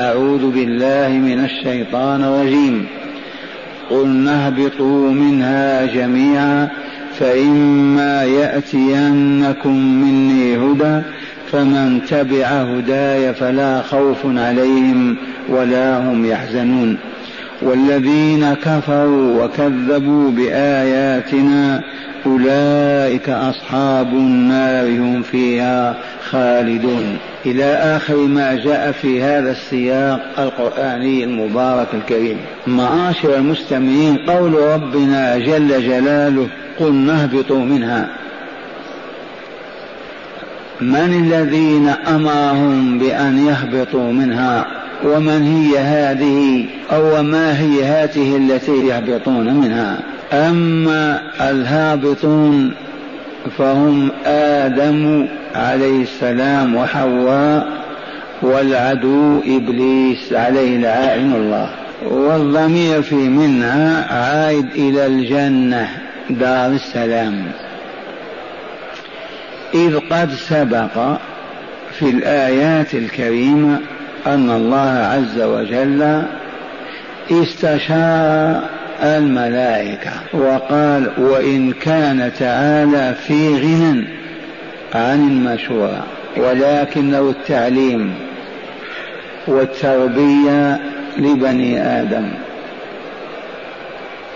أعوذ بالله من الشيطان الرجيم. قل نهبطوا منها جميعا فإما يأتينكم مني هدى فمن تبع هداي فلا خوف عليهم ولا هم يحزنون. والذين كفروا وكذبوا بآياتنا أولئك أصحاب النار هم فيها خالدون. إلى آخر ما جاء في هذا السياق القرآني المبارك الكريم. معاشر المستمعين قول ربنا جل جلاله قل نهبطوا منها. من الذين أمرهم بأن يهبطوا منها؟ ومن هي هذه أو ما هي هذه التي يهبطون منها. أما الهابطون فهم آدم عليه السلام وحواء والعدو إبليس عليه لعائن الله. والضمير في منها عائد إلى الجنة دار السلام. إذ قد سبق في الآيات الكريمة أن الله عز وجل استشار الملائكة وقال وإن كان تعالى في غنى عن المشورة ولكنه التعليم والتربية لبني آدم.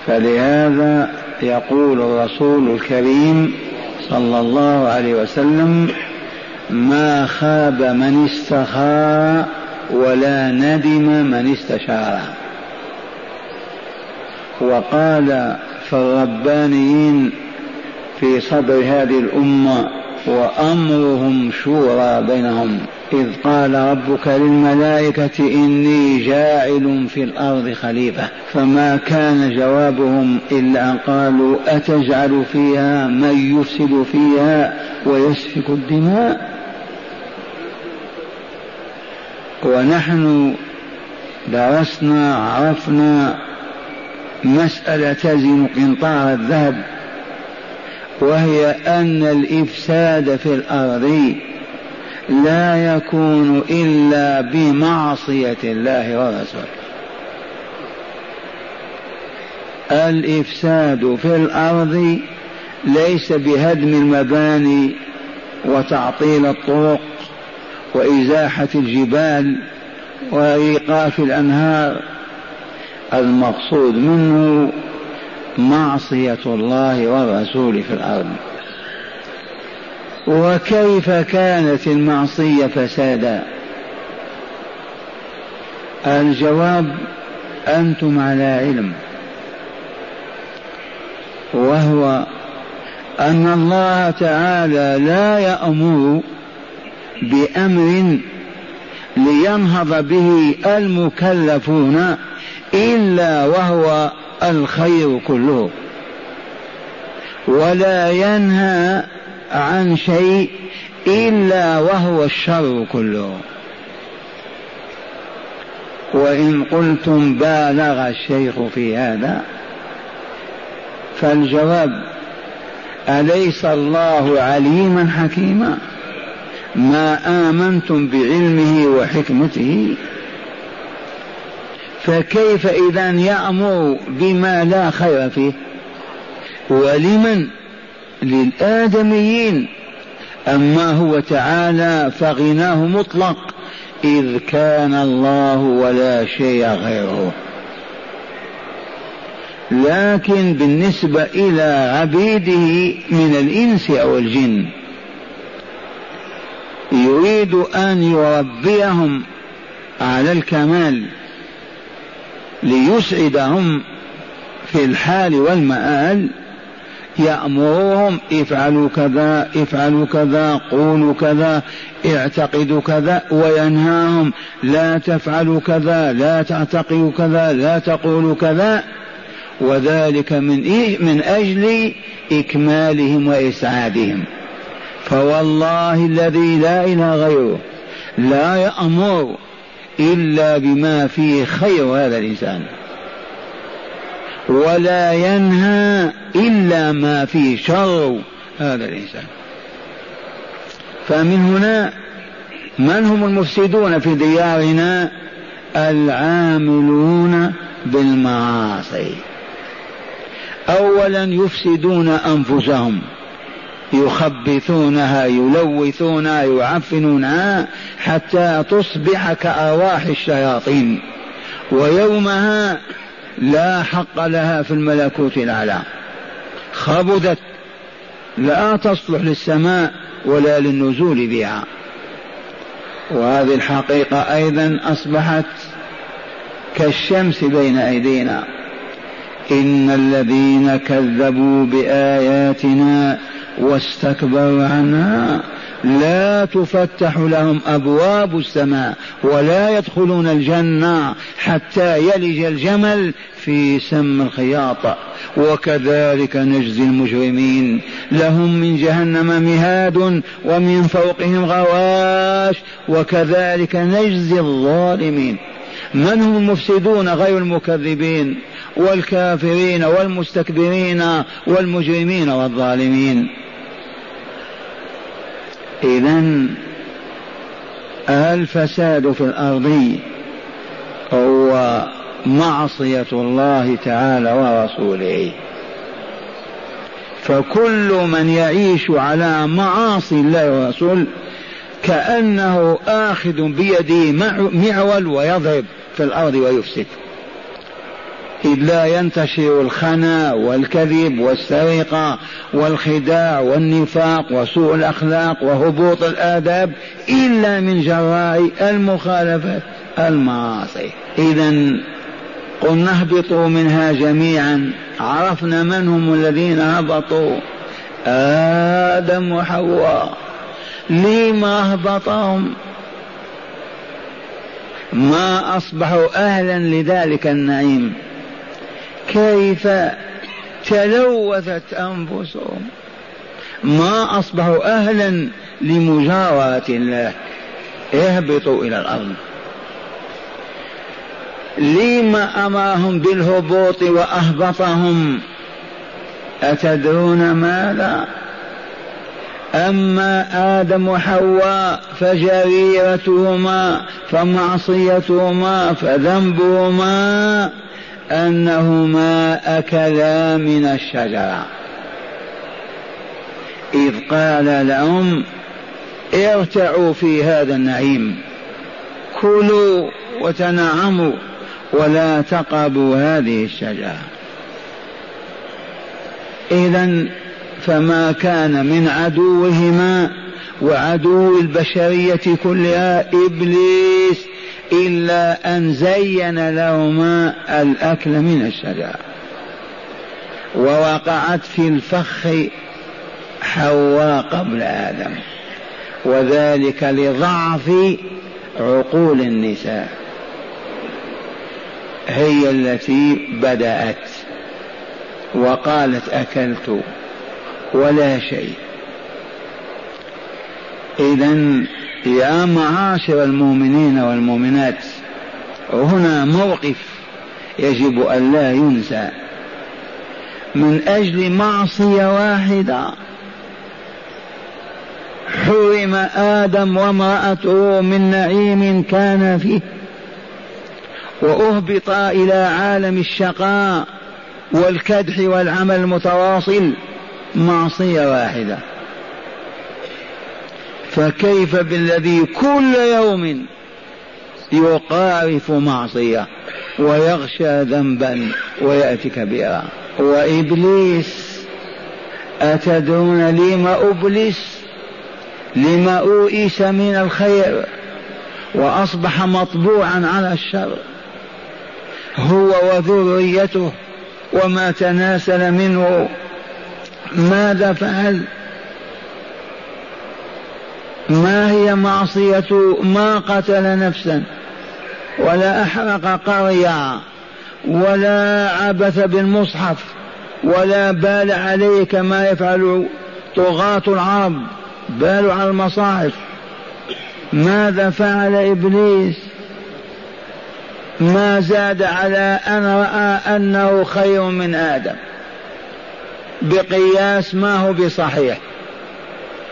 فلهذا يقول الرسول الكريم صلى الله عليه وسلم ما خاب من استخار ولا ندم من استشار. وقال في الربانيين في صدر هذه الأمة وأمرهم شورى بينهم إذ قال ربك للملائكة إني جاعل في الأرض خليفة فما كان جوابهم إلا أن قالوا أتجعل فيها من يفسد فيها ويسفك الدماء؟ ونحن درسنا عرفنا مسألة تزن قنطار الذهب وهي أن الإفساد في الأرض لا يكون إلا بمعصية الله ورسوله. الإفساد في الأرض ليس بهدم المباني وتعطيل الطرق وإزاحة الجبال وإيقاف الأنهار المقصود منه معصية الله والرسول في الأرض. وكيف كانت المعصية فسادا؟ الجواب أنتم على علم. وهو أن الله تعالى لا يأمر بأمر لينهض به المكلفون إلا وهو الخير كله. ولا ينهى عن شيء إلا وهو الشر كله. وإن قلتم بالغ الشيخ في هذا فالجواب أليس الله عليما حكيما؟ ما آمنتم بعلمه وحكمته فكيف إذا يأمر بما لا خير فيه؟ ولمن؟ للآدميين. أما هو تعالى فغناه مطلق إذ كان الله ولا شيء غيره. لكن بالنسبة إلى عبيده من الإنس أو الجن يريد أن يربيهم على الكمال ليسعدهم في الحال والمآل. يأمرهم افعلوا كذا افعلوا كذا قولوا كذا اعتقدوا كذا وينهاهم. لا تفعلوا كذا لا تعتقدوا كذا لا تقولوا كذا. وذلك من إيه؟ من أجل إكمالهم وإسعادهم. فوالله الذي لا إله غيره لا يأمر إلا بما فيه خير هذا الإنسان. ولا ينهى إلا ما فيه شر هذا الإنسان. فمن هنا من هم المفسدون في ديارنا؟ العاملون بالمعاصي. اولا يفسدون أنفسهم. يخبثونها يلوثونها يعفنونها حتى تصبح كأرواح الشياطين. ويومها لا حق لها في الملكوت الأعلى. خبثت. لا تصلح للسماء ولا للنزول بها. وهذه الحقيقة أيضا أصبحت كالشمس بين أيدينا. إن الذين كذبوا بآياتنا واستكبروا عنها لا تفتح لهم أبواب السماء ولا يدخلون الجنة حتى يلج الجمل في سم الخياط. وكذلك نجزي المجرمين. لهم من جهنم مهاد ومن فوقهم غواش وكذلك نجزي الظالمين. من هم المفسدون غير المكذبين؟ والكافرين والمستكبرين والمجرمين والظالمين. إذا الفساد في الأرض هو معصية الله تعالى ورسوله. فكل من يعيش على معاصي الله ورسوله كأنه آخذ بيده معول ويضرب في الأرض ويفسد. إذ لا ينتشر الخنا والكذب والسرقة والخداع والنفاق وسوء الأخلاق وهبوط الآداب إلا من جراء المخالفة المعاصي. إذا قلنا اهبطوا منها جميعا. عرفنا من هم الذين هبطوا؟ آدم وحواء. لما هبطهم؟ ما أصبحوا أهلا لذلك النعيم. كيف تلوثت أنفسهم؟ ما أصبحوا أهلا لمجاورة الله. اهبطوا إلى الأرض. لما أمرهم بالهبوط وأهبطهم أتدرون ماذا؟ أما آدم وحواء فجريرتهما فمعصيتهما فذنبهما أنهما أكلا من الشجرة. إذ قال لهم ارتعوا في هذا النعيم. كلوا وتنعموا ولا تقربوا هذه الشجرة. إذا فما كان من عدوهما وعدو البشرية كلها إبليس إلا أن زين لهما الأكل من الشجرة ووقعت في الفخ حواء قبل آدم. وذلك لضعف عقول النساء. هي التي بدأت وقالت أكلت ولا شيء. إذا يا معاشر المؤمنين والمؤمنات هنا موقف يجب أن لا ينسى. من أجل معصية واحدة حرم آدم وامرأته من نعيم كان فيه وأهبطا إلى عالم الشقاء والكدح والعمل المتواصل معصية واحدة. فكيف بالذي كل يوم يقارف معصية ويغشى ذنبا ويأتي كبيرا وإبليس أتدرون لما أبلس لما أوئس من الخير وأصبح مطبوعا على الشر؟ هو وذريته وما تناسل منه ماذا فعل؟ ما هي معصية ما قتل نفسا ولا أحرق قرية ولا عبث بالمصحف ولا بال عليه كما يفعل طغاة العرب بالوا على المصاحف. ماذا فعل إبليس؟ ما زاد على أن رأى أنه خير من آدم. بقياس ما هو بصحيح.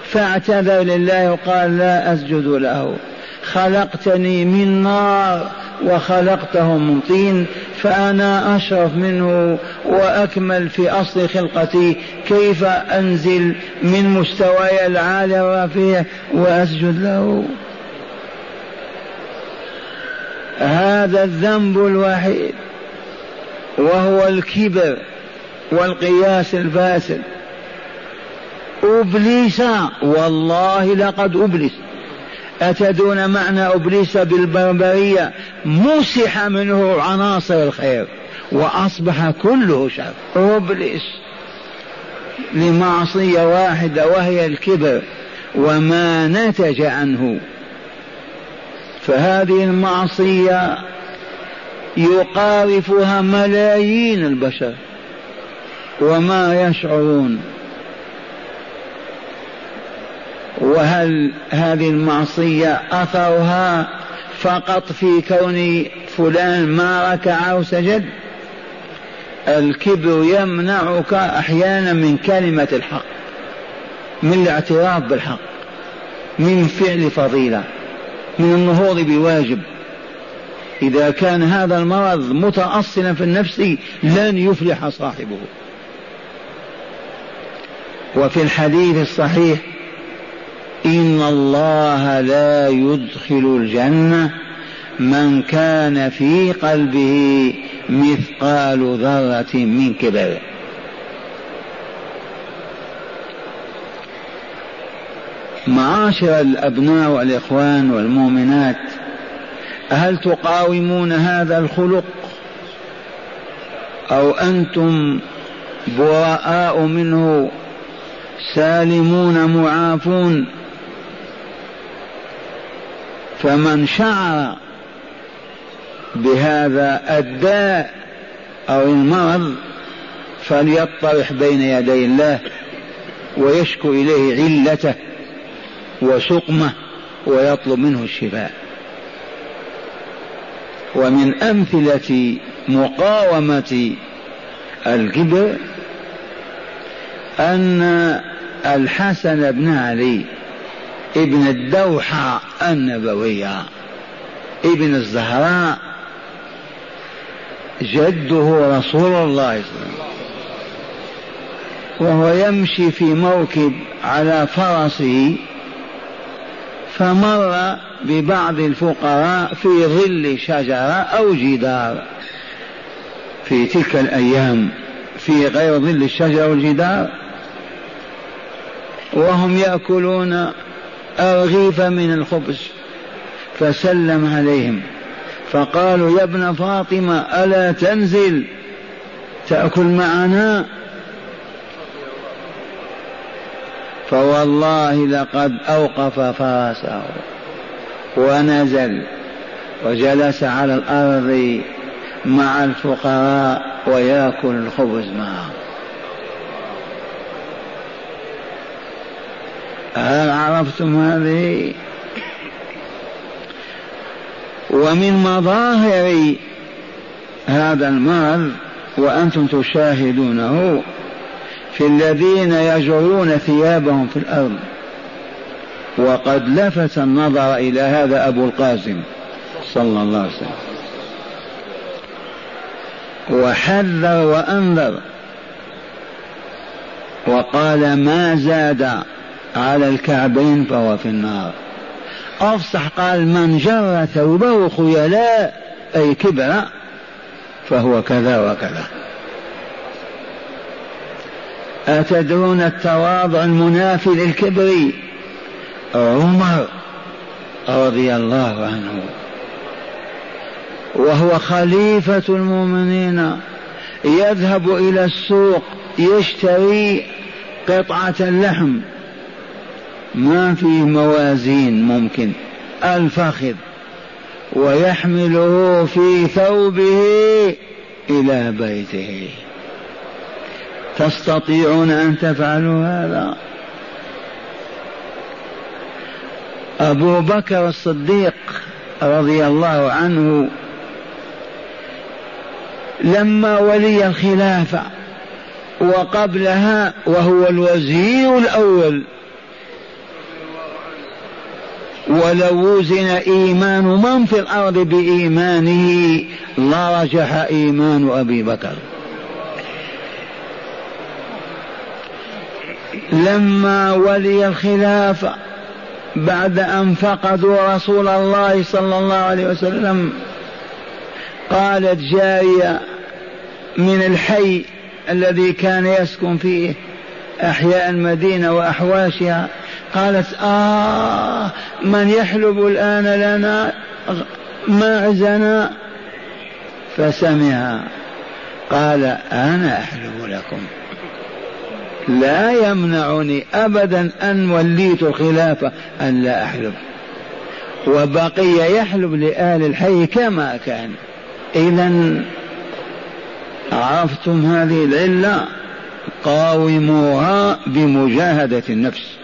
فاعتذر لله وقال لا أسجد له. خلقتني من نار وخلقته من طين فأنا أشرف منه وأكمل في أصل خلقتي. كيف أنزل من مستواي العالي الرفيع وأسجد له؟ هذا الذنب الوحيد وهو الكبر والقياس الفاسد. أبليس والله لقد أبلس أتدرون معنى أبليس بالبربرية؟ مسح منه عناصر الخير وأصبح كله شر. أبليس. لمعصية واحدة وهي الكبر وما نتج عنه. فهذه المعصية يقارفها ملايين البشر وما يشعرون. وهل هذه المعصية أثرها فقط في كون فلان ما ركع أو سجد الكبر يمنعك أحيانا من كلمة الحق من الاعتراف بالحق من فعل فضيلة من النهوض بواجب. إذا كان هذا المرض متأصلا في النفس لن يفلح صاحبه. وفي الحديث الصحيح إن الله لا يدخل الجنة من كان في قلبه مثقال ذرة من كبر. معاشر الأبناء والإخوان والمؤمنات هل تقاومون هذا الخلق؟ أو أنتم براء منه سالمون معافون؟ فمن شعر بهذا الداء أو المرض فليطرح بين يدي الله ويشكو إليه علته وسقمه ويطلب منه الشفاء. ومن أمثلة مقاومة الكبر أن الحسن بن علي ابن الدوحة النبوية. ابن الزهراء جده رسول الله صلى الله عليه وسلم. وهو يمشي في موكب على فرسه فمر ببعض الفقراء في ظل شجرة أو جدار. في تلك الأيام في غير ظل الشجرة والجدار وهم يأكلون أرغيف من الخبز فسلم عليهم فقالوا يا ابن فاطمة ألا تنزل تأكل معنا؟ فوالله لقد أوقف فرسه ونزل وجلس على الأرض مع الفقراء ويأكل الخبز معهم. هل عرفتم هذه؟ ومن مظاهر هذا المرض وأنتم تشاهدونه في الذين يجرون ثيابهم في الأرض. وقد لفت النظر إلى هذا أبو القاسم صلى الله عليه وسلم. وحذر وأنذر. وقال ما زاد على الكعبين فهو في النار. أفصح قال من جر ثوبه خيلاء أي كبر فهو كذا وكذا. أتدرون التواضع المنافي للكبر؟ عمر رضي الله عنه. وهو خليفة المؤمنين يذهب إلى السوق يشتري قطعة اللحم ما فيه موازين ممكن الفخذ ويحمله في ثوبه إلى بيته. تستطيعون أن تفعلوا هذا؟ أبو بكر الصديق رضي الله عنه لما ولي الخلافة وقبلها وهو الوزير الأول ولو وزن إيمان من في الأرض بإيمانه لرجح إيمان أبي بكر. لما ولي الخلافة بعد أن فقدوا رسول الله صلى الله عليه وسلم قالت جارية من الحي الذي كان يسكن فيه أحياء المدينة وأحواشها قالت آه من يحلب الآن لنا معزنا فسمع قال أنا أحلب لكم. لا يمنعني أبدا أن وليت الخلافة أن لا أحلب. وبقي يحلب لآل الحي كما كان. إذا عرفتم هذه العلة؟ قاوموها بمجاهدة النفس.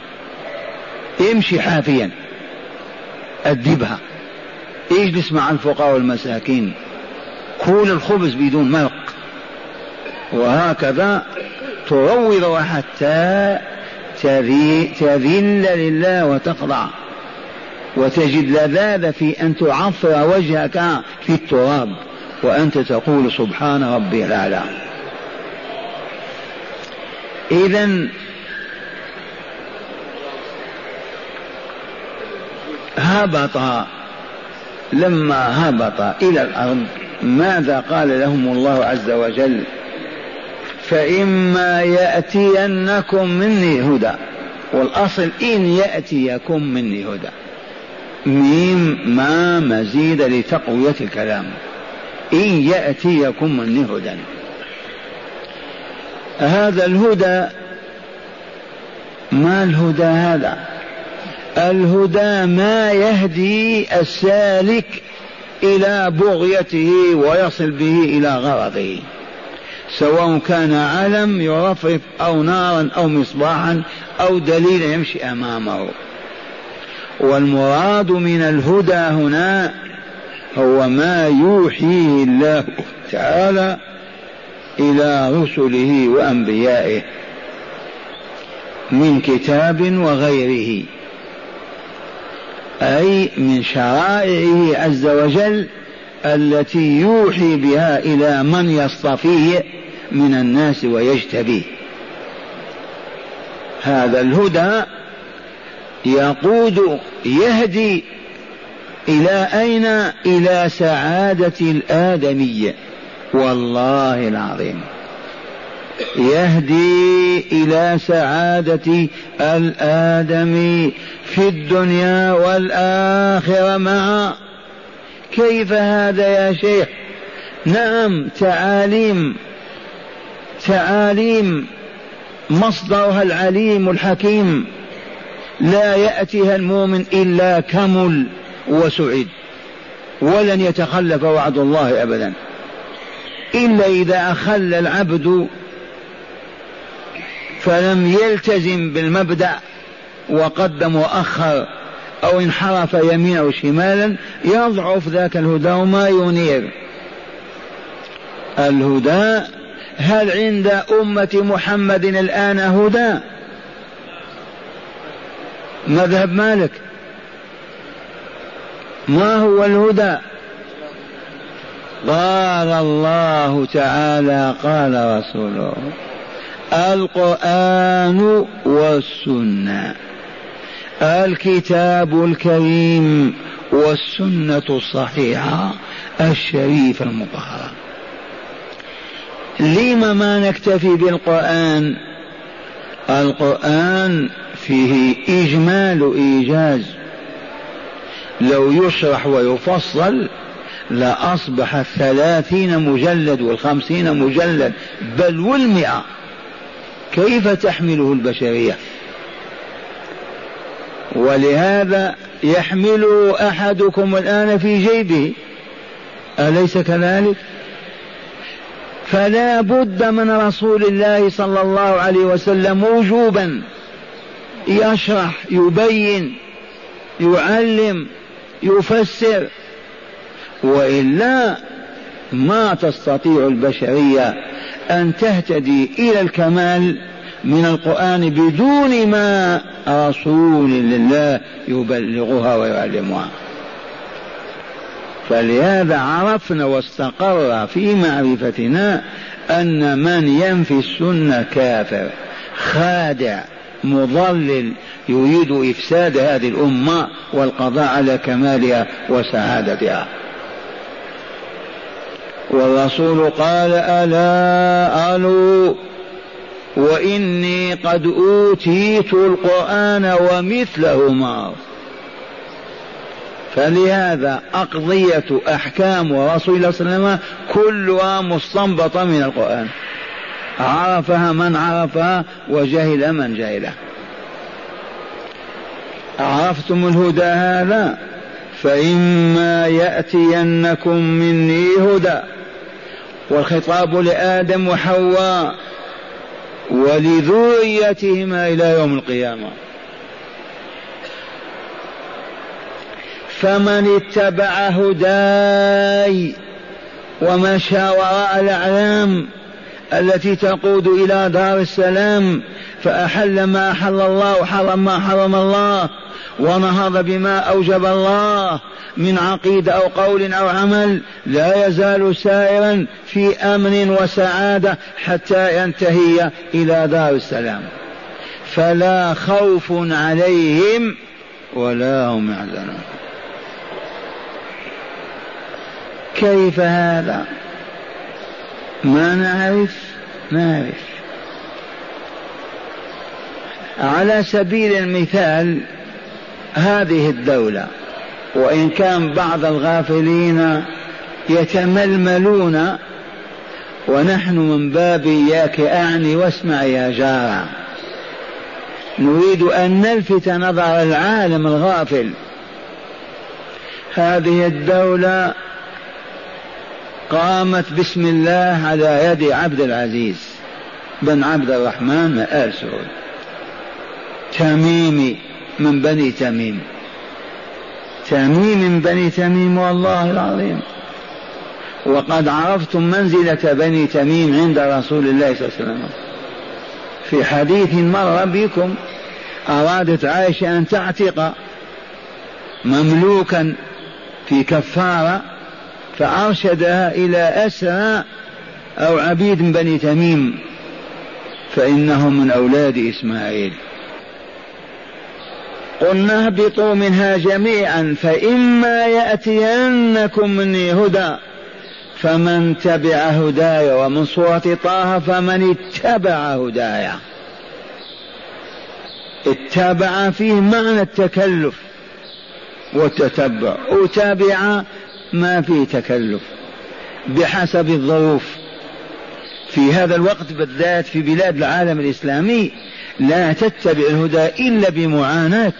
امشي حافيا. أدبها. اجلس مع الفقراء والمساكين؟ كل الخبز بدون مرق وهكذا تروض حتى تذل لله وتخضع. وتجد لذاذة في أن تعفر وجهك في التراب. وأنت تقول سبحان ربي الأعلى. إذا هبط. لما هبط إلى الأرض ماذا قال لهم الله عز وجل؟ فإما يأتينكم مني هدى. والأصل إن يأتيكم مني هدى. ميم ما مزيد لتقوية الكلام. إن يأتيكم مني هدى. هذا الهدى ما الهدى هذا؟ الهدى ما يهدي السالك إلى بغيته ويصل به إلى غرضه. سواء كان علم يرفرف أو نارا أو مصباحا أو دليل يمشي أمامه. والمراد من الهدى هنا هو ما يوحيه الله تعالى إلى رسله وأنبيائه من كتاب وغيره. من شرائعه عز وجل التي يوحي بها إلى من يصطفيه من الناس ويجتبيه. هذا الهدى يقود يهدي إلى أين؟ إلى سعادة الآدمية. والله العظيم. يهدي إلى سعادة الآدمي في الدنيا والآخرة معا كيف هذا يا شيخ؟ نعم تعاليم تعاليم مصدرها العليم الحكيم. لا يأتيها المؤمن إلا كمل وسعد ولن يتخلف وعد الله أبدا. إلا إذا أخل العبد فلم يلتزم بالمبدأ وقدم وأخر أو انحرف يمينا أو شمالا يضعف ذاك الهدى وما ينير. الهدى هل عند أمة محمد الآن هدى؟ مذهب مالك. ما هو الهدى؟ قال الله تعالى قال رسوله. القرآن والسنة. الكتاب الكريم والسنة الصحيحة الشريفة المطهرة لم ما نكتفي بالقرآن؟ القرآن فيه إجمال إيجاز لو يشرح ويفصل لأصبح الثلاثين مجلد والخمسين مجلد بل والمئة. كيف تحمله البشرية؟ ولهذا يحمله أحدكم الآن في جيبه. أليس كذلك؟ فلا بد من رسول الله صلى الله عليه وسلم وجوبا. يشرح يبين يعلم يفسر. وإلا ما تستطيع البشرية أن تهتدي إلى الكمال من القرآن بدون ما رسول لله يبلغها ويعلمها. فلهذا عرفنا واستقر في معرفتنا أن من ينفي السنة كافر خادع مضلل يريد إفساد هذه الأمة والقضاء على كمالها وسعادتها. والرسول قال ألا ألو وإني قد أوتيت القرآن ومثله معه فلهذا أقضية أحكام رسول الله صلى الله عليه وسلم كلها مستنبطة من القرآن. عرفها من عرفها وجهل من جهلها عرفتم الهدى هذا؟ فإما يأتينكم مني هدى. والخطاب لآدم وحواء ولذريتهما إلى يوم القيامة. فمن اتبع هداي ومشى وراء الأعلام التي تقود إلى دار السلام فأحل ما أحل الله وحرم ما حرم الله ونهض بما أوجب الله من عقيدة أو قول أو عمل لا يزال سائرا في أمن وسعادة حتى ينتهي إلى دار السلام. فلا خوف عليهم ولا هم يحزنون. كيف هذا؟ ما نعرف؟ نعرف. على سبيل المثال هذه الدولة وإن كان بعض الغافلين يتململون ونحن من باب إياك أعني واسمع يا جارة. نريد أن نلفت نظر العالم الغافل. هذه الدولة قامت بسم الله على يد عبد العزيز بن عبد الرحمن آل سعود. تميمي من بني تميم. تميم من بني تميم والله العظيم. وقد عرفتم منزلة بني تميم عند رسول الله صلى الله عليه وسلم. في حديث مر بكم أرادت عائشة أن تعتق مملوكا في كفارة فأرشدها إلى أسرى أو عبيد من بني تميم فإنهم من أولاد إسماعيل. قلنا اهبطوا منها جميعا فإما يأتينكم مني هدى فمن تبع هداي ومن صورة طه فمن اتبع هداي. اتبع فيه معنى التكلف والتتبع أتابع ما فيه تكلف بحسب الظروف. في هذا الوقت بالذات في بلاد العالم الإسلامي لا تتبع الهدى إلا بمعاناة.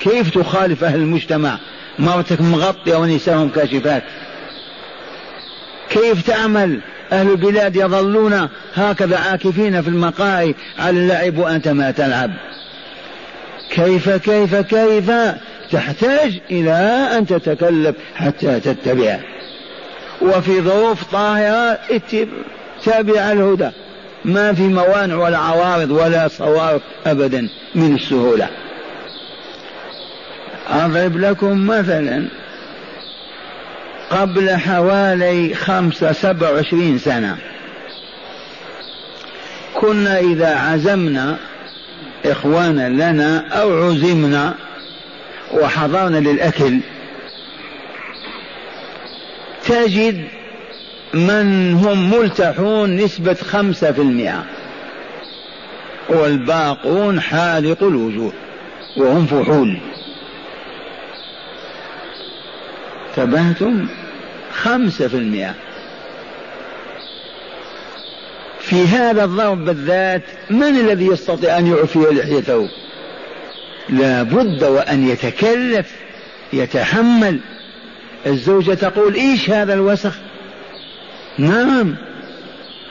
كيف تخالف أهل المجتمع؟ مرتك مغطية ونساءهم كاشفات. كيف تعمل؟ أهل البلاد يظلون هكذا عاكفين في المقاهي على اللعب وأنت ما تلعب. كيف كيف كيف؟ تحتاج إلى أن تتكلف حتى تتبع. وفي ظروف طاهرة تابع الهدى. ما في موانع ولا عوارض ولا صوارف أبدا من السهولة. أضرب لكم مثلا قبل حوالي خمسة سبع وعشرين سنة كنا إذا عزمنا إخوانا لنا أو عزمنا وحضرنا للأكل تجد من هم ملتحون نسبة خمسة في المئة. والباقون حالق الوجوه وهم فحول. انتبهتم خمسة في المئة. في هذا الضرب بالذات من الذي يستطيع أن يعفي لحيته لا بد وأن يتكلف يتحمل. الزوجة تقول إيش هذا الوسخ؟ نعم.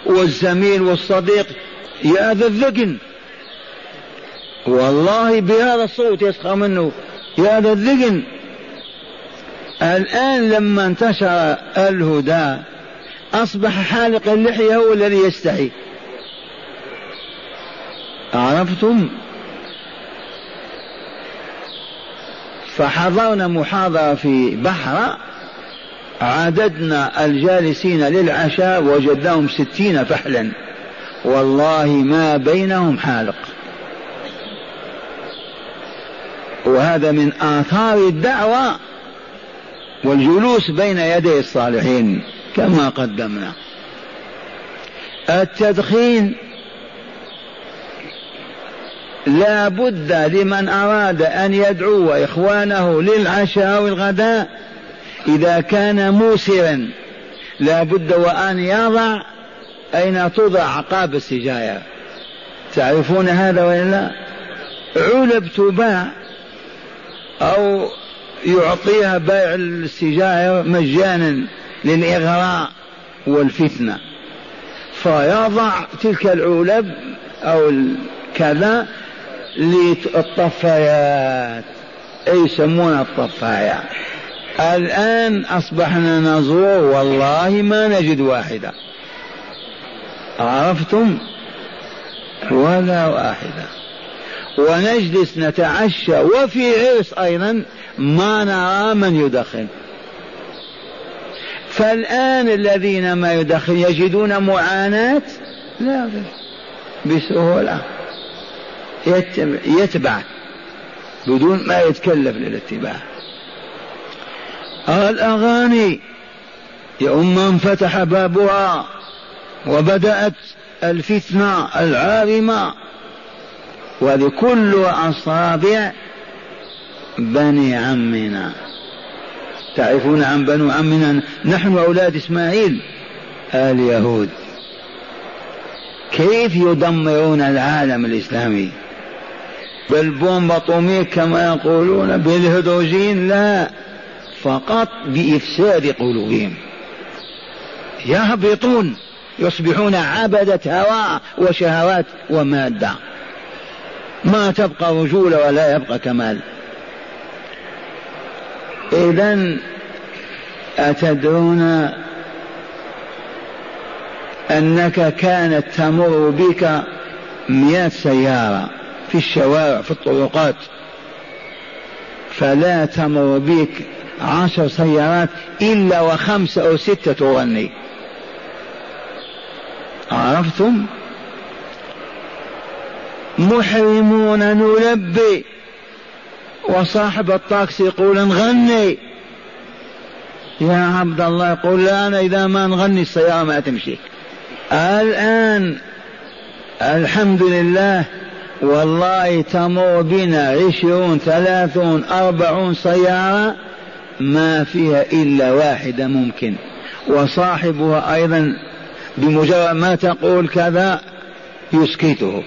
والزميل والصديق يا ذا الذقن والله بهذا الصوت يسخر منه. يا ذا الذقن الآن لما انتشر الهدى أصبح حالق اللحية هو الذي يستحي. عرفتم؟ فحضرنا محاضرة في بحرة عددنا الجالسين للعشاء وجدناهم ستين فحلا. والله ما بينهم حالق. وهذا من آثار الدعوة والجلوس بين يدي الصالحين كما قدمنا. التدخين لا بد لمن أراد أن يدعو إخوانه للعشاء والغداء إذا كان موسرا لا بد وأن يضع أين توضع عقاب السجاير تعرفون هذا ولا علب تباع أو يعطيها بيع السجاير مجانا للإغراء والفتنة. فيضع تلك العلب أو كذا للطفايات. أي يسمونها الطفايات الآن أصبحنا نزور والله ما نجد واحدة عرفتم؟ ولا واحدة ونجلس نتعشى وفي عرس أيضا ما نرى من يدخن. فالآن الذين ما يدخن يجدون معاناة؟ لا بسهولة. يتبع, بدون ما يتكلف للاتباع. الأغاني يوم انفتح بابها وبدأت الفتنة العارمة ولكل أصابع بني عمنا. تعرفون عن بنو عمنا نحن أولاد إسماعيل؟ اليهود كيف يدمرون العالم الإسلامي؟ بالبومب كما يقولون بالهيدروجين لا. فقط بإفساد قلوبهم. يهبطون يصبحون عبدة هواء وشهوات ومادة. ما تبقى رجولة ولا يبقى كمال. إذا أتدرون أنك كانت تمر بك مئة سيارة في الشوارع في الطرقات. فلا تمر بك عشر سيارات إلا وخمسة أو ستة تغني. عرفتم؟ محرمون نلبي. وصاحب الطاكسي يقول نغني يا عبد الله يقول لا أنا إذا ما نغني السيارة ما تمشي. الآن الحمد لله والله تمر بنا عشرون ثلاثون أربعون سيارة ما فيها إلا واحدة ممكن. وصاحبها أيضا بمجرد ما تقول كذا يسكته.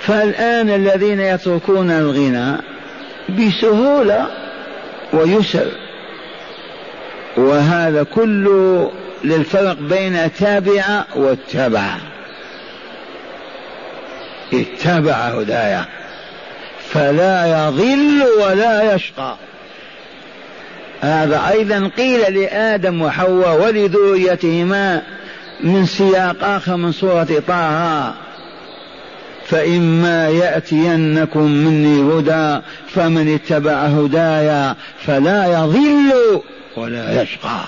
فالآن الذين يتركون الغنى بسهولة ويسر. وهذا كله للفرق بين تابع واتبع. اتبع هدايا. فلا يضل ولا يشقى. هذا أيضا قيل لآدم وحواء ولذريتهما من سياق آخر من سورة طه. فإما يأتينكم مني هدى فمن اتبع هدايا فلا يضل ولا يشقى.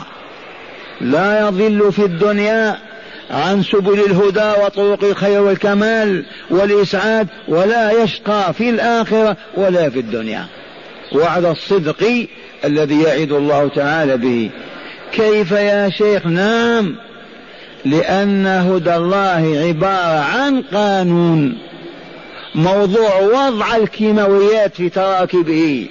لا يضل في الدنيا عن سبل الهدى وطرق الخير والكمال والإسعاد ولا يشقى في الآخرة ولا في الدنيا. وعد الصدق الذي يعد الله تعالى به. كيف يا شيخ؟ نام لأن هدى الله عبارة عن قانون. موضوع وضع الكيماويات في تراكبه.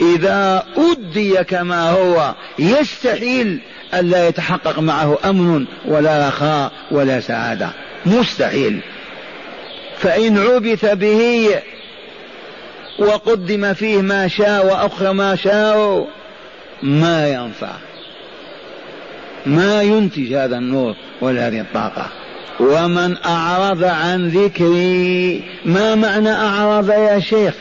إذا أدي كما هو يستحيل ألا يتحقق معه أمن ولا رخاء ولا سعادة. مستحيل. فإن عبث به وقدم فيه ما شاء وأخر ما شاء ما ينفع. ما ينتج هذا النور ولا هذه الطاقة. ومن أعرض عن ذكري ما معنى أعرض يا شيخ؟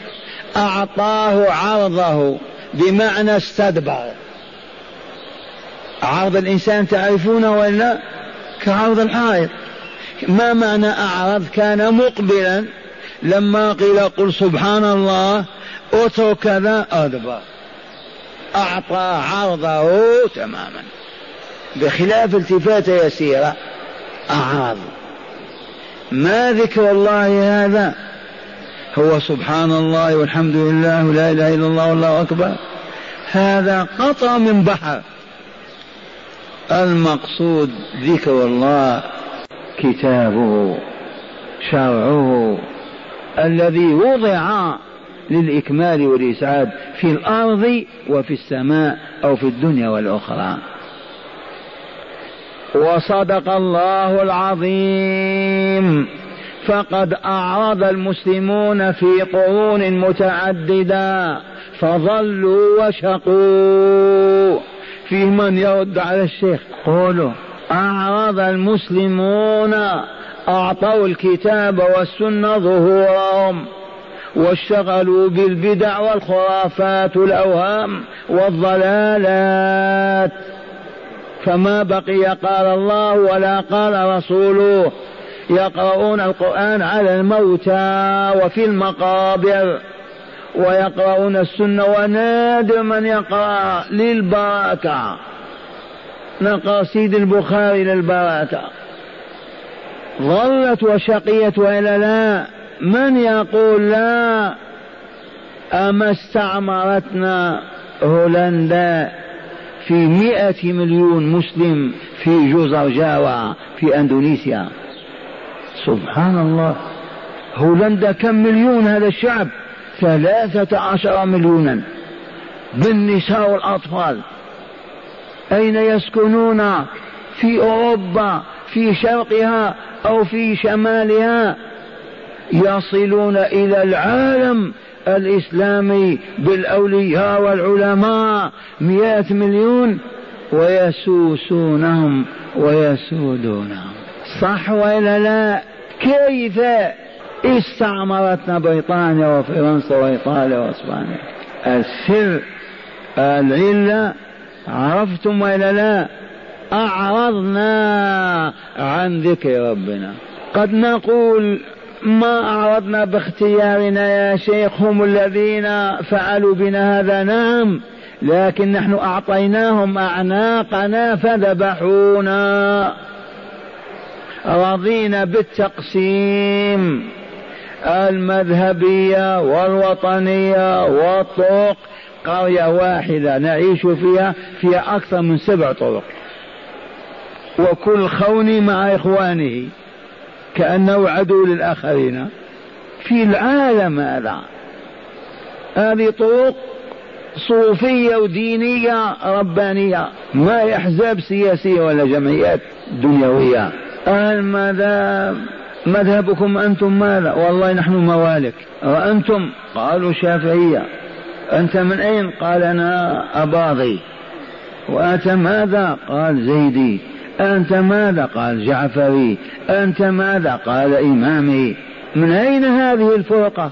أعطاه عرضه بمعنى استدبر. عرض الإنسان تعرفونه ولا؟ كعرض الحائط. ما معنى أعرض؟ كان مقبلا. لما قيل قل سبحان الله اترك كذا أدبر. أعطى عرضه تماما. بخلاف التفات يسيرة أعرض. ما ذكر الله هذا؟ هو سبحان الله والحمد لله ولا إله إلا الله والله أكبر. هذا قطع من بحر. المقصود ذكر الله كتابه شرعه الذي وضع للإكمال والإسعاد في الأرض وفي السماء أو في الدنيا والأخرى. وصدق الله العظيم. فقد أعرض المسلمون في قرون متعددة فظلوا وشقوا. فيه من يرد على الشيخ. قولوا. أعرض المسلمون أعطوا الكتاب والسنة ظهورهم واشتغلوا بالبدع والخرافات والأوهام والضلالات. فما بقي قال الله ولا قال رسوله. يقرؤون القرآن على الموتى وفي المقابر. ويقرؤون السنة ونادر من يقرأ للبركة. نقرأ سيد البخاري للبركة. ظلت وشقيت وإلا لا. من يقول لا؟ أما استعمرتنا هولندا في مئة مليون مسلم في جزر جاوة في أندونيسيا. سبحان الله. هولندا كم مليون هذا الشعب؟ ثلاثة عشر مليونا بالنساء والأطفال. أين يسكنون؟ في أوروبا في شرقها أو في شمالها. يصلون إلى العالم الإسلامي بالأولياء والعلماء. مئات مليون ويسوسونهم ويسودونهم. صح وإلا لا؟ كيف؟ استعمرتنا بريطانيا وفرنسا وإيطاليا وإسبانيا. السر العلة عرفتم وإلا لا؟ أعرضنا عن ذكر ربنا. قد نقول ما أعرضنا باختيارنا يا شيخ هم الذين فعلوا بنا هذا. نعم لكن نحن أعطيناهم أعناقنا فذبحونا. رضينا بالتقسيم. المذهبية والوطنية والطرق قرية واحدة نعيش فيها فيها أكثر من سبع طرق. وكل خون مع إخوانه كأنه عدو للآخرين في العالم هذا. هذه طرق صوفية ودينية ربانية ما أحزاب سياسية ولا جمعيات دنيوية. المذهب مذهبكم أنتم ماذا؟ والله نحن موالك. وأنتم؟ قالوا شافعية. أنت من أين؟ قال أنا أباضي. وأنت ماذا؟ قال زيدي. أنت ماذا؟ قال جعفري. أنت ماذا؟ قال إمامي. من أين هذه الفرقة؟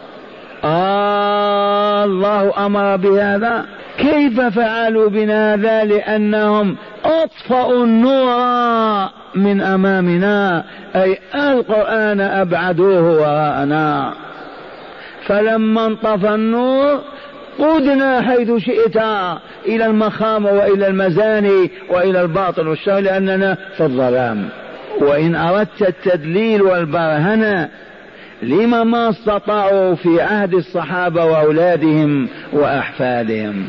آه الله أمر بهذا. كيف فعلوا بنا هذا لأنهم أطفأوا النور من أمامنا أي القرآن أبعدوه وراءنا. فلما انطفى النور قدنا حيث شئت إلى المخام وإلى المزاني وإلى الباطل والشر لأننا في الظلام. وإن أردت التدليل والبرهنة لما ما استطاعوا في عهد الصحابة وأولادهم وأحفادهم.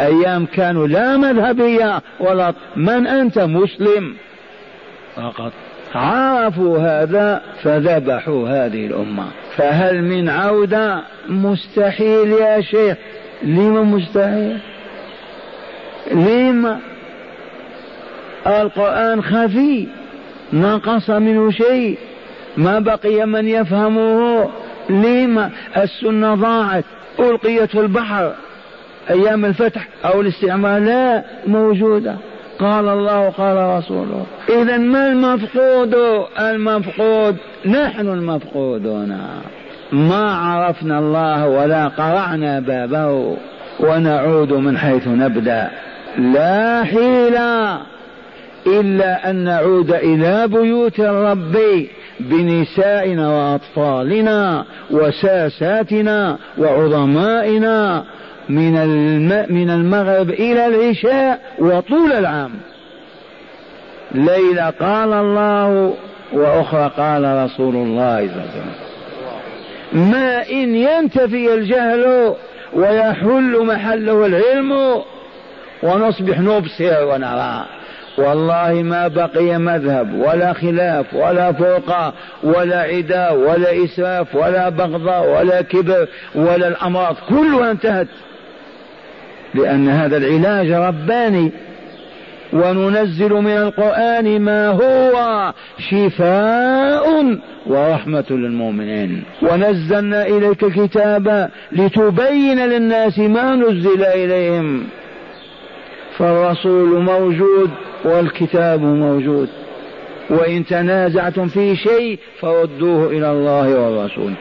أيام كانوا لا مذهبية ولا من أنت مسلم؟ فقط عرفوا هذا فذبحوا هذه الأمة. فهل من عودة؟ مستحيل يا شيخ. لما مستحيل؟ لما؟ القرآن خفي. نقص منه شيء. ما بقي من يفهمه. لما؟ السنة ضاعت. ألقيت في البحر. أيام الفتح أو الاستعمار لا موجودة. قال الله قال رسوله. إذا ما المفقود؟ المفقود نحن المفقودون. ما عرفنا الله ولا قرعنا بابه ونعود من حيث نبدأ. لا حيلة إلا أن نعود إلى بيوت الرب بنسائنا وأطفالنا وساساتنا وعظمائنا من من المغرب إلى العشاء وطول العام. ليلة قال الله وأخرى قال رسول الله صلى الله عليه وسلم. ما إن ينتفي الجهل ويحل محله العلم ونصبح نبصر ونرى. والله ما بقي مذهب ولا خلاف ولا فرقة ولا عداء ولا إسراف ولا بغضاء ولا كبر ولا الأمراض كلها انتهت. لأن هذا العلاج رباني. وننزل من القرآن ما هو شفاء ورحمة للمؤمنين. ونزلنا إليك الكتاب لتبين للناس ما نزل إليهم. فالرسول موجود والكتاب موجود. وإن تنازعتم في شيء فردوه إلى الله والرسول.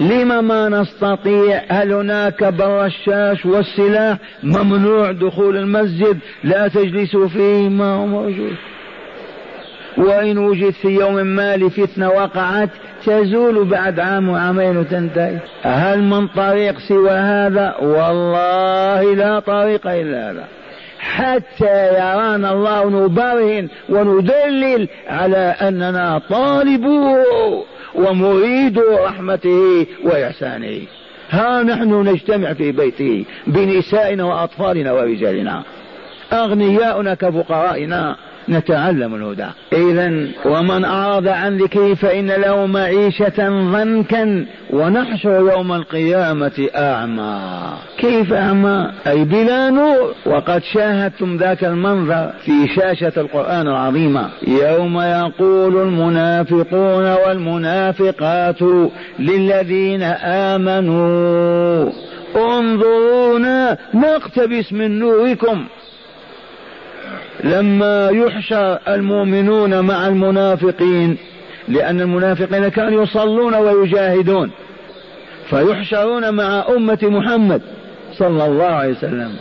لم ما نستطيع؟ هل هناك بالرشاش والسلاح ممنوع دخول المسجد؟ لا تجلسوا فيه ما هو موجود. وإن وجد في يوم ما لفتنة وقعت تزول بعد عام وعامين وتنتهي. هل من طريق سوى هذا؟ والله لا طريق إلا هذا. حتى يرانا الله نبرهن وندلل على أننا طالبوه ومريد رحمته وإحسانه. ها نحن نجتمع في بيته بنسائنا وأطفالنا ورجالنا. أغنياؤنا كفقرائنا. نتعلم الهدى. إذا ومن أعرض عن ذكري فإن له معيشة ضنكا ونحشر يوم القيامة أعمى. كيف أعمى؟ أي بلا نور. وقد شاهدتم ذاك المنظر في شاشة القرآن العظيمة. يوم يقول المنافقون والمنافقات للذين آمنوا انظرونا نقتبس من نوركم. لما يحشر المؤمنون مع المنافقين لأن المنافقين كانوا يصلون ويجاهدون فيحشرون مع أمة محمد صلى الله عليه وسلم.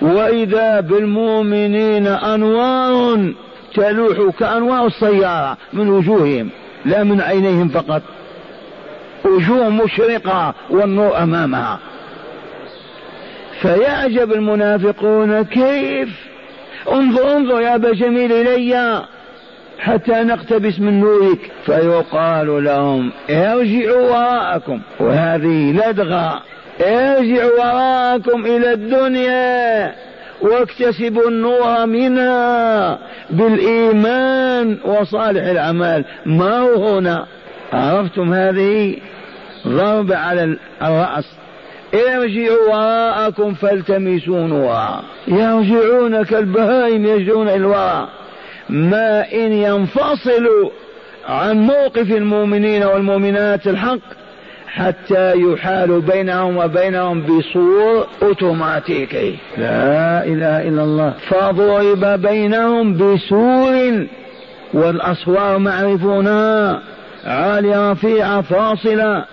وإذا بالمؤمنين أنوار تلوح كأنوار السيارة من وجوههم لا من عينيهم فقط. وجوه مشرقة والنور أمامها. فيعجب المنافقون كيف انظر انظر يا أبا جميل إلي حتى نقتبس من نورك. فيقال لهم ارجعوا وراءكم. وهذه لدغة. ارجعوا وراءكم إلى الدنيا واكتسبوا النور منها بالإيمان وصالح الأعمال. ما هو هنا؟ عرفتم هذه ضربه على الرأس. ارجعوا وراءكم فالتمسوا نورا يرجعون كالبهائم يرجعون الوراء. ما إن ينفصلوا عن موقف المؤمنين والمؤمنات الحق حتى يحال بينهم وبينهم بصور اوتوماتيكي لا إله إلا الله. فضرب بينهم بسور والاسوار معرفونها عالية رفيعه فاصله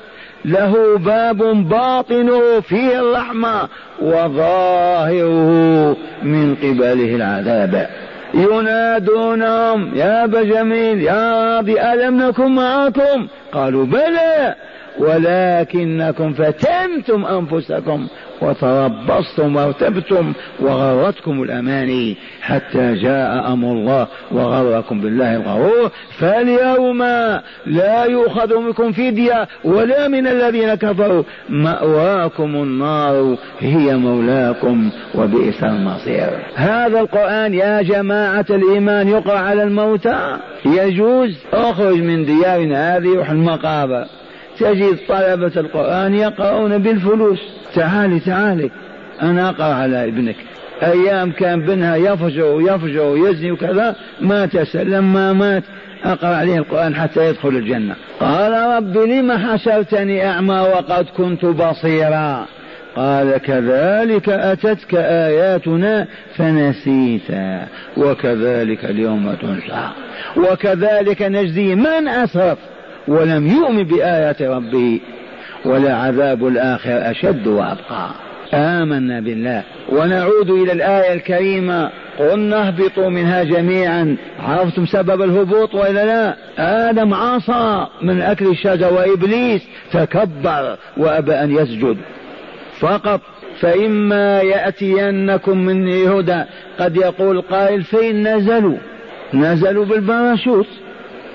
له باب باطنه فيه الرحمة وظاهره من قبله العذاب. ينادونهم يا بجميل يا راضي ألم نكن معكم؟ قالوا بلى. ولكنكم فتنتم أنفسكم وتربصتم وارتبتم وغرتكم الأماني حتى جاء أمر الله وغركم بالله الغرور. فاليوم لا يؤخذ منكم فدية ولا من الذين كفروا. مأواكم النار هي مولاكم وبئس المصير. هذا القرآن يا جماعة الإيمان يقرأ على الموتى؟ يجوز؟ أخرج من ديارنا هذه روح المقابر. تجد طلبة القرآن يقرؤون بالفلوس. تعالي تعالي. أنا أقرأ على ابنك. أيام كان بنها يفجر ويفجر ويزني وكذا مات لما مات أقرأ عليه القرآن حتى يدخل الجنة. قال رب لم حشرتني أعمى وقد كنت بصيرا. قال كذلك أتتك آياتنا فنسيتا وكذلك اليوم تنسى. وكذلك نجزي من أسرف. ولم يؤمن بآيات ربه ولعذاب الآخر أشد وأبقى. آمنا بالله. ونعود إلى الآية الكريمة. قلنا اهبطوا منها جميعا. عرفتم سبب الهبوط وإلا لا؟ آدم عصى من أكل الشجر وإبليس تكبر وأبى أن يسجد. فقط فإما يأتينكم مني هدى. قد يقول قائل فين نزلوا. نزلوا بالباراشوت.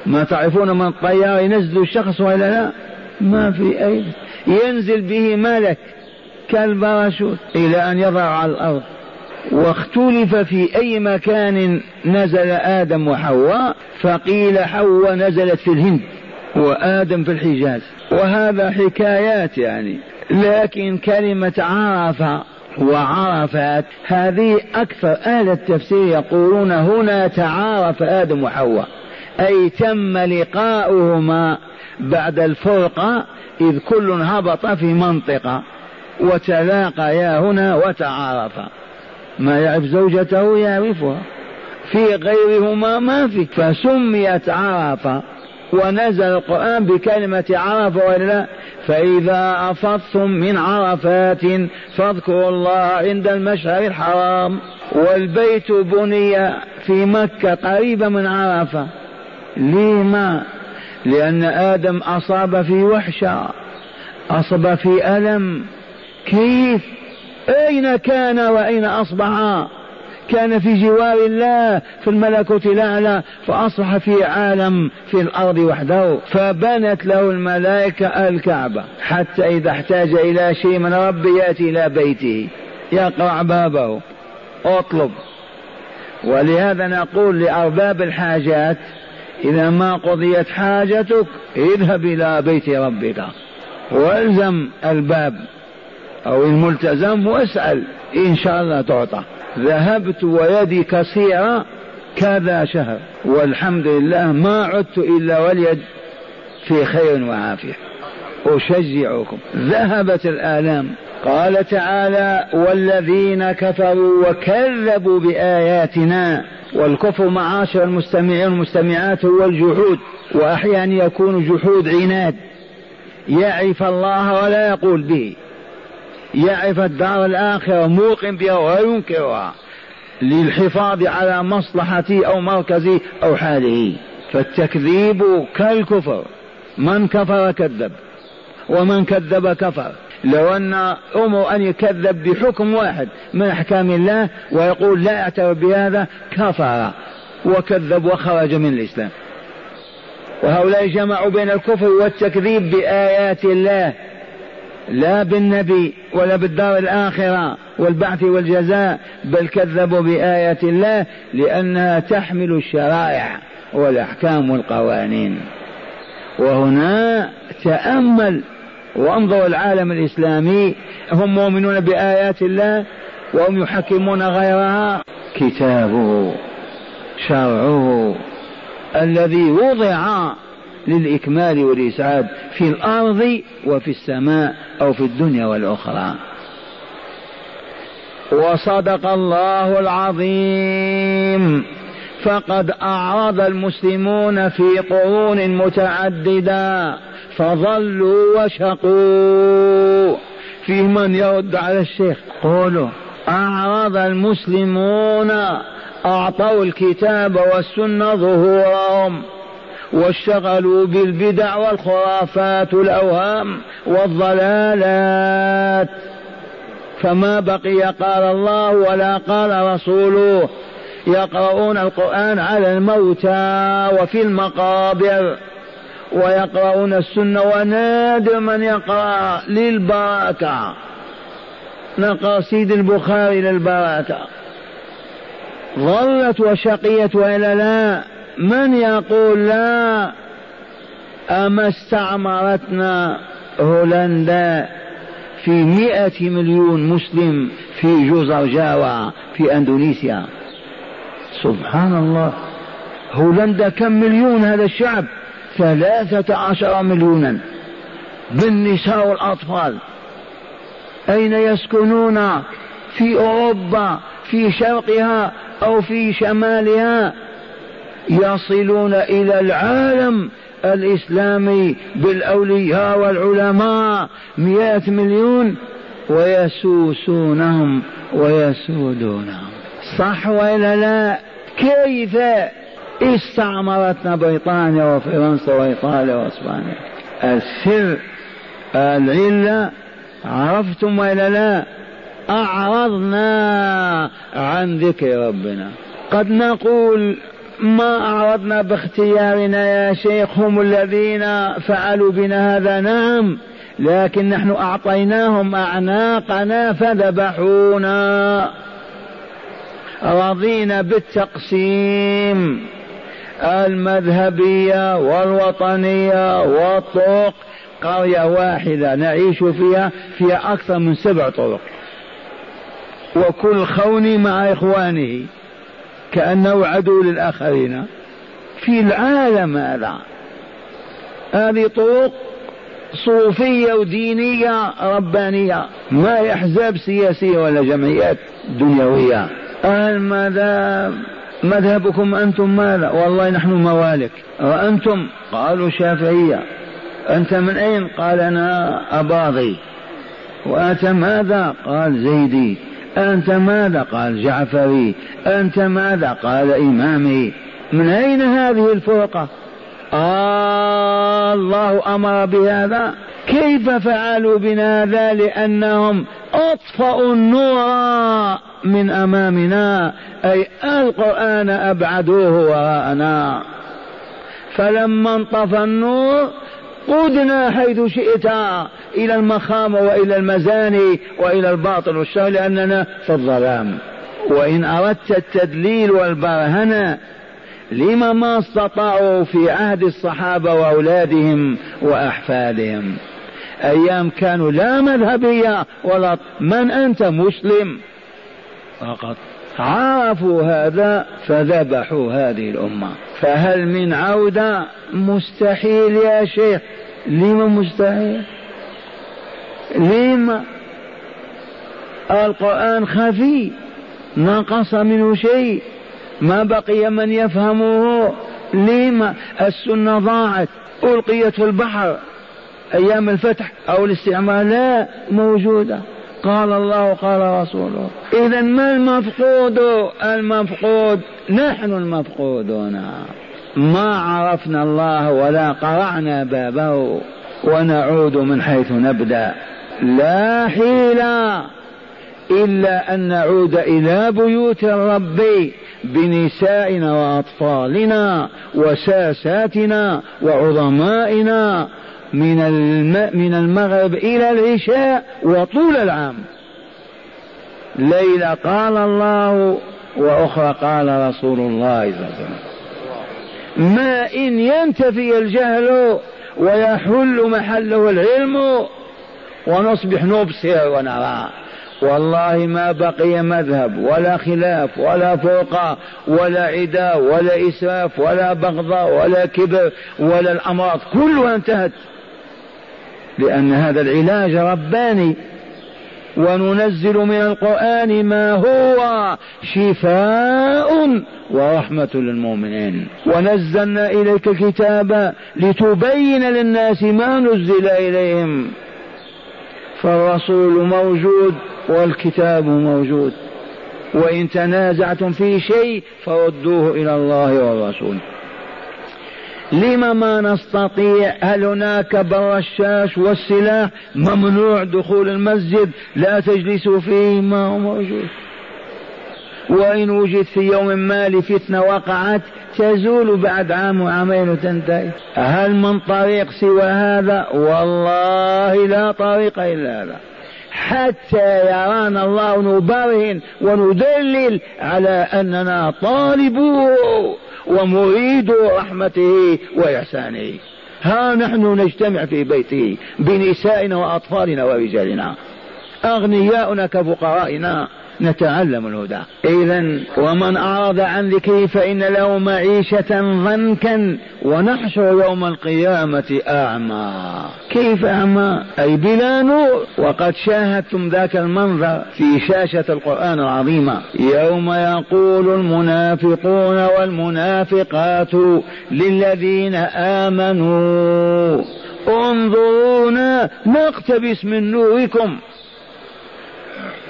ما تعرفون من الطيار ينزل الشخص ولا لا؟ ما في أي ينزل به ملك كالباراشوت إلى أن يضع على الأرض. واختلف في أي مكان نزل آدم وحواء فقيل حواء نزلت في الهند وآدم في الحجاز. وهذا حكايات يعني. لكن كلمة عرف وعرفات هذه أكثر أهل التفسير يقولون هنا تعارف آدم وحواء. أي تم لقاؤهما بعد الفرقة إذ كل هبط في منطقة وتلاقيا هنا وتعارفا ما يعرف زوجته يعرفها. في غيرهما ما في. فسميت عرفة. ونزل القرآن بكلمة عرف ولا فإذا أفضتم من عرفات فاذكروا الله عند المشعر الحرام. والبيت بني في مكة قريبة من عرفة. لما لأن آدم أصاب في وحشة أصاب في ألم. كيف؟ أين كان وأين أصبح؟ كان في جوار الله في الملكوت الأعلى فأصبح في عالم في الأرض وحده. فبنت له الملائكة الكعبة حتى إذا احتاج إلى شيء من ربه يأتي إلى بيته. يقرع بابه. أطلب. ولهذا نقول لأرباب الحاجات إذا ما قضيت حاجتك اذهب إلى بيت ربك. والزم الباب أو الملتزم واسأل إن شاء الله تعطى. ذهبت ويدي كثيرة كذا شهر والحمد لله ما عدت إلا واليد في خير وعافية. أشجعكم. ذهبت الآلام. قال تعالى والذين كفروا وكذبوا بآياتنا والكفر معاشر المستمعين والمستمعات هو الجحود وأحيانا يكون جحود عناد. يعرف الله ولا يقول به. يعرف الدار الآخرة موقن بها وينكرها للحفاظ على مصلحته أو مركزه أو حاله. فالتكذيب كالكفر. من كفر كذب ومن كذب كفر. لو أن أمر أن يكذب بحكم واحد من أحكام الله ويقول لا أعترف بهذا كفر وكذب وخرج من الإسلام. وهؤلاء جمعوا بين الكفر والتكذيب بآيات الله لا بالنبي ولا بالدار الآخرة والبعث والجزاء بل كذبوا بآيات الله لأنها تحمل الشرائع والأحكام والقوانين. وهنا تأمل وانظر العالم الإسلامي هم مؤمنون بآيات الله وهم يحكمون غيرها. كتابه شرعه الذي وضع للإكمال والإسعاد في الأرض وفي السماء أو في الدنيا والأخرى. وصدق الله العظيم. فقد أعرض المسلمون في قرون متعددة. فظلوا وشقوا. في من يرد على الشيخ؟ قولوا. أعرض المسلمون أعطوا الكتاب والسنة ظهورهم واشتغلوا بالبدع والخرافات والأوهام والضلالات. فما بقي قال الله ولا قال رسوله. يقرؤون القرآن على الموتى وفي المقابر. ويقرؤون السنة ونادر من يقرأ للبركة. نقرأ سيد البخاري للبركة. ظلت وشقيت وإلا لا. من يقول لا؟ أما استعمرتنا هولندا في مئة مليون مسلم في جزر جاوا في أندونيسيا. سبحان الله. هولندا كم مليون هذا الشعب؟ ثلاثة عشر مليونا بالنساء والأطفال. أين يسكنون؟ في أوروبا في شرقها أو في شمالها. يصلون إلى العالم الإسلامي بالأولياء والعلماء. مئات مليون ويسوسونهم ويسودونهم. صح ولا لا؟ كيف؟ استعمرتنا بريطانيا وفرنسا وإيطاليا وإسبانيا. السر العلة عرفتم ولا لا؟ أعرضنا عن ذكر ربنا. قد نقول ما أعرضنا باختيارنا يا شيخ هم الذين فعلوا بنا هذا. نعم لكن نحن أعطيناهم أعناقنا فذبحونا. رضينا بالتقسيم. المذهبية والوطنية والطرق قرية واحدة نعيش فيها فيها أكثر من سبع طرق. وكل خون مع إخوانه كأنه عدو للآخرين في العالم هذا. هذه طرق صوفية ودينية ربانية ما هي أحزاب سياسية ولا جمعيات دنيوية. المذهب مذهبكم أنتم ماذا؟ والله نحن موالك. وأنتم؟ قالوا شافعية. أنت من أين؟ قال أنا أباضي. وأنت ماذا؟ قال زيدي. أنت ماذا؟ قال جعفري. أنت ماذا؟ قال إمامي. من أين هذه الفرقة؟ آه الله أمر بهذا. كيف فعلوا بنا هذا لأنهم أطفأوا النور من أمامنا أي القرآن أبعدوه وراءنا. فلما انطفى النور قدنا حيث شئت إلى المخامة وإلى المزاني وإلى الباطل والشر لأننا في الظلام. وإن أردت التدليل والبرهنة لما ما استطاعوا في عهد الصحابة وأولادهم وأحفادهم. أيام كانوا لا مذهبية ولا من أنت مسلم؟ فقط. عرفوا هذا فذبحوا هذه الأمة. فهل من عودة؟ مستحيل يا شيخ. لما مستحيل؟ لما؟ القرآن خفي. نقص منه شيء. ما بقي من يفهمه. لما؟ السنة ضاعت. ألقيت في البحر. أيام الفتح أو الاستعمار لا موجودة. قال الله قال رسوله. إذا ما المفقود؟ المفقود نحن المفقودون. ما عرفنا الله ولا قرعنا بابه ونعود من حيث نبدأ. لا حيلة إلا أن نعود إلى بيوت الرب بنسائنا وأطفالنا وساساتنا وعظمائنا من من المغرب إلى العشاء وطول العام. ليلة قال الله وأخرى قال رسول الله صلى الله عليه وسلم. ما إن ينتفي الجهل ويحل محله العلم ونصبح نبصر ونرى. والله ما بقي مذهب ولا خلاف ولا فرقة ولا عداء ولا إسراف ولا بغضاء ولا كبر ولا الأمراض. كلها انتهت. لأن هذا العلاج رباني. وننزل من القرآن ما هو شفاء ورحمة للمؤمنين. ونزلنا إليك الكتاب لتبين للناس ما نزل إليهم. فالرسول موجود والكتاب موجود. وإن تنازعتم في شيء فردوه إلى الله والرسول. لما ما نستطيع؟ هل هناك بالرشاش والسلاح ممنوع دخول المسجد؟ لا تجلسوا فيه ما هو موجود. وإن وجد في يوم ما لفتنة وقعت تزول بعد عام وعامين وتنتهي. هل من طريق سوى هذا؟ والله لا طريق إلا هذا. حتى يرانا الله نبرهن وندلل على أننا طالبوه ومريد رحمته وإحسانه. ها نحن نجتمع في بيته بنسائنا وأطفالنا ورجالنا. أغنياؤنا كفقرائنا. نتعلم الهدى. إذا ومن أعرض عن ذكري فإن له معيشة ضنكا ونحشر يوم القيامة أعمى. كيف أعمى؟ أي بلا نور. وقد شاهدتم ذاك المنظر في شاشة القرآن العظيمة. يوم يقول المنافقون والمنافقات للذين آمنوا انظرونا نقتبس من نوركم.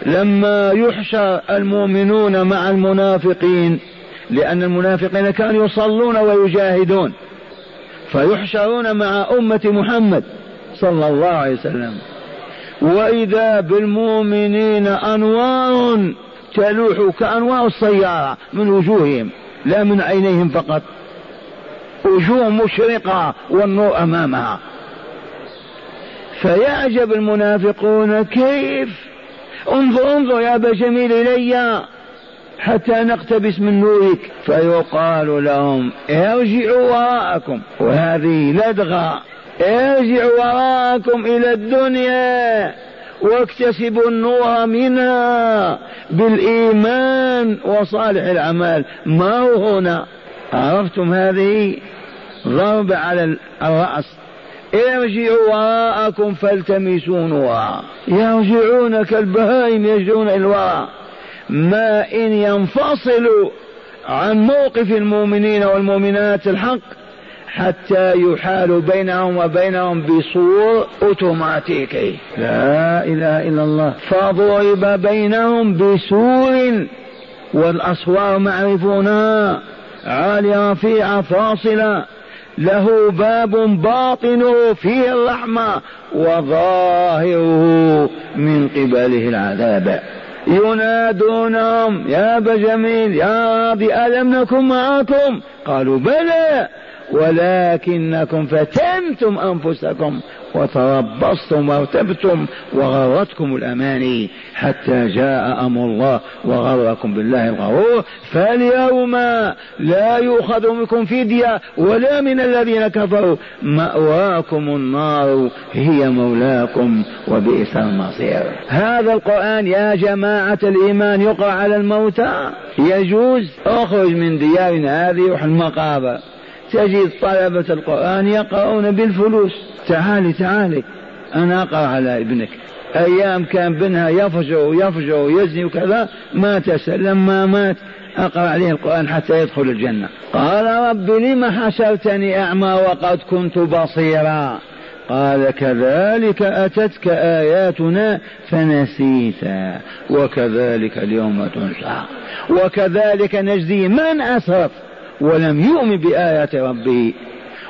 لما يحشر المؤمنون مع المنافقين لأن المنافقين كانوا يصلون ويجاهدون فيحشرون مع أمة محمد صلى الله عليه وسلم. وإذا بالمؤمنين أنوار تلوح كأنوار السيارة من وجوههم لا من عينيهم فقط. وجوه مشرقة والنور أمامها. فيعجب المنافقون كيف انظر انظر يا أبا جميل إلي حتى نقتبس من نورك. فيقال لهم ارجعوا وراءكم. وهذه لدغة. ارجعوا وراءكم إلى الدنيا. واكتسبوا النور منها بالإيمان وصالح الأعمال. ما هو هنا؟ عرفتم هذه ضرب على الرأس. ارجعوا وراءكم فالتمسوا نورا يرجعون كالبهائم يرجعون الوراء. ما إن ينفصلوا عن موقف المؤمنين والمؤمنات الحق حتى يحال بينهم وبينهم بصور اوتوماتيكي لا إله إلا الله. فضرب بينهم بسور والاسوار معرفونها عالية رفيعة فاصلة له باب باطنه فيه الرحمة وظاهره من قبله العذاب. ينادونهم يا أبا جميل يا راضي ألم نكن معكم؟ قالوا بلى ولكنكم فتنتم أنفسكم. وتربصتم وارتبتم وغرتكم الأماني حتى جاء أمر الله وغركم بالله الغرور. فاليوم لا يؤخذ منكم فدية ولا من الذين كفروا. مأواكم النار هي مولاكم وبئس المصير. هذا القرآن يا جماعة الإيمان يقرأ على الموتى؟ يجوز؟ أخرج من ديارنا هذه روح المقابر. تجد طلبة القرآن يقرؤون بالفلوس. تعالي تعالي. أنا أقرأ على ابنك. أيام كان بنها يفجر ويفجر ويزني وكذا مات لما مات. أقرأ عليه القرآن حتى يدخل الجنة. قال رب لم حشرتني أعمى وقد كنت بصيرا؟ قال كذلك أتتك آياتنا فنسيتا وكذلك اليوم تنسى. وكذلك نجزي من أسرف. ولم يؤمن بآيات ربه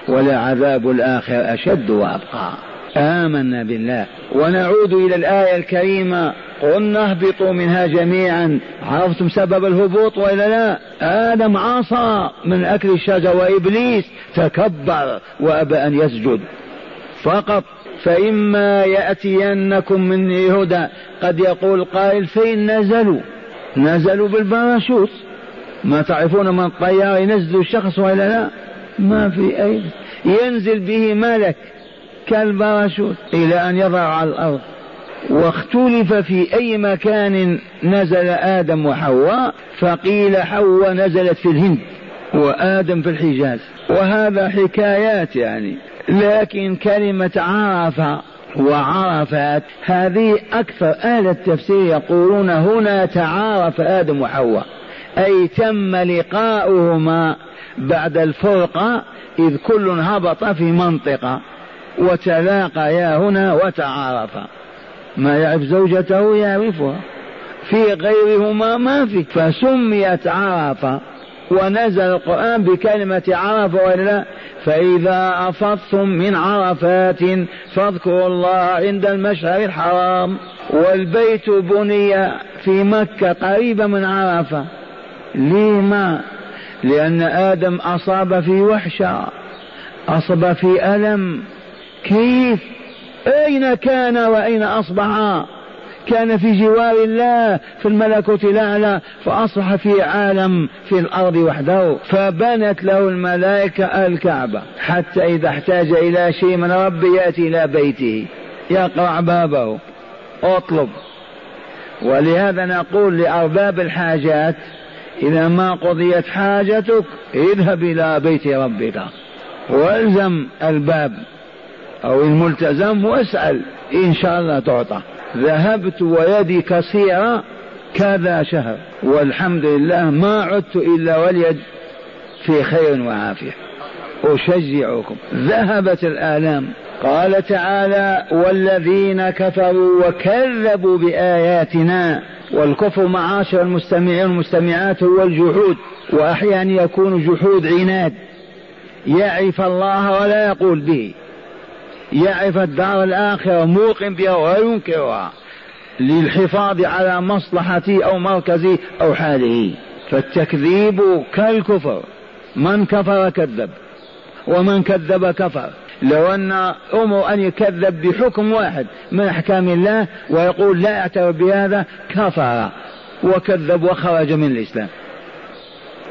ولعذاب الآخر أشد وأبقى. آمنا بالله. ونعود إلى الآية الكريمة. قلنا اهبطوا منها جميعا. عرفتم سبب الهبوط وإلا لا؟ آدم عصى من أكل الشجر وإبليس تكبر وأبى أن يسجد. فقط فإما يأتينكم مني هدى. قد يقول قائل فين نزلوا. نزلوا بالباراشوت. ما تعرفون من الطيار ينزل الشخص ولا لا؟ ما في أي ينزل به ملك كالباراشوت إلى أن يضع على الأرض. واختلف في أي مكان نزل آدم وحواء فقيل حواء نزلت في الهند وآدم في الحجاز. وهذا حكايات يعني. لكن كلمة عرف وعرفات هذه أكثر. أهل التفسير يقولون هنا تعارف آدم وحواء. أي تم لقاؤهما بعد الفرقة إذ كل هبط في منطقة وتلاقيا هنا وتعارفا ما يعرف زوجته يعرفها. في غيرهما ما في. فسميت عرفة ونزل القرآن بكلمة عرفة ولا فإذا أفضتم من عرفات فاذكروا الله عند المشعر الحرام. والبيت بني في مكة قريبة من عرفة. لما لأن آدم أصاب في وحشة أصاب في ألم. كيف؟ أين كان وأين أصبح؟ كان في جوار الله في الملكوت الأعلى فأصبح في عالم في الأرض وحده. فبنت له الملائكة الكعبة. حتى إذا احتاج إلى شيء من رب يأتي إلى بيته. يقرع بابه. أطلب. ولهذا نقول لأرباب الحاجات إذا ما قضيت حاجتك اذهب إلى بيت ربك. والزم الباب أو الملتزم واسأل إن شاء الله تعطى. ذهبت ويدي كثيرة كذا شهر والحمد لله ما عدت إلا واليد في خير وعافية. أشجعكم. ذهبت الآلام. قال تعالى والذين كفروا وكذبوا بآياتنا والكفر معاشر المستمعين والمستمعات هو الجحود وأحيانا يكون جحود عناد. يعرف الله ولا يقول به. يعرف الدار الآخرة موقن بها وينكرها للحفاظ على مصلحته أو مركزه أو حاله. فالتكذيب كالكفر. من كفر كذب ومن كذب كفر. لو أن أمر أن يكذب بحكم واحد من أحكام الله ويقول لا أعترف بهذا كفر وكذب وخرج من الإسلام.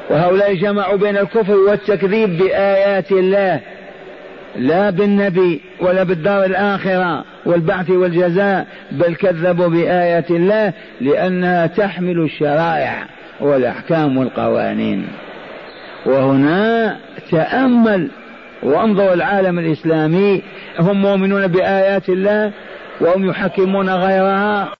وهؤلاء جمعوا بين الكفر والتكذيب بآيات الله لا بالنبي ولا بالدار الآخرة والبعث والجزاء بل كذبوا بآيات الله لأنها تحمل الشرائع والأحكام والقوانين. وهنا تأمل وانظر العالم الإسلامي هم مؤمنون بآيات الله وهم يحكمون غيرها.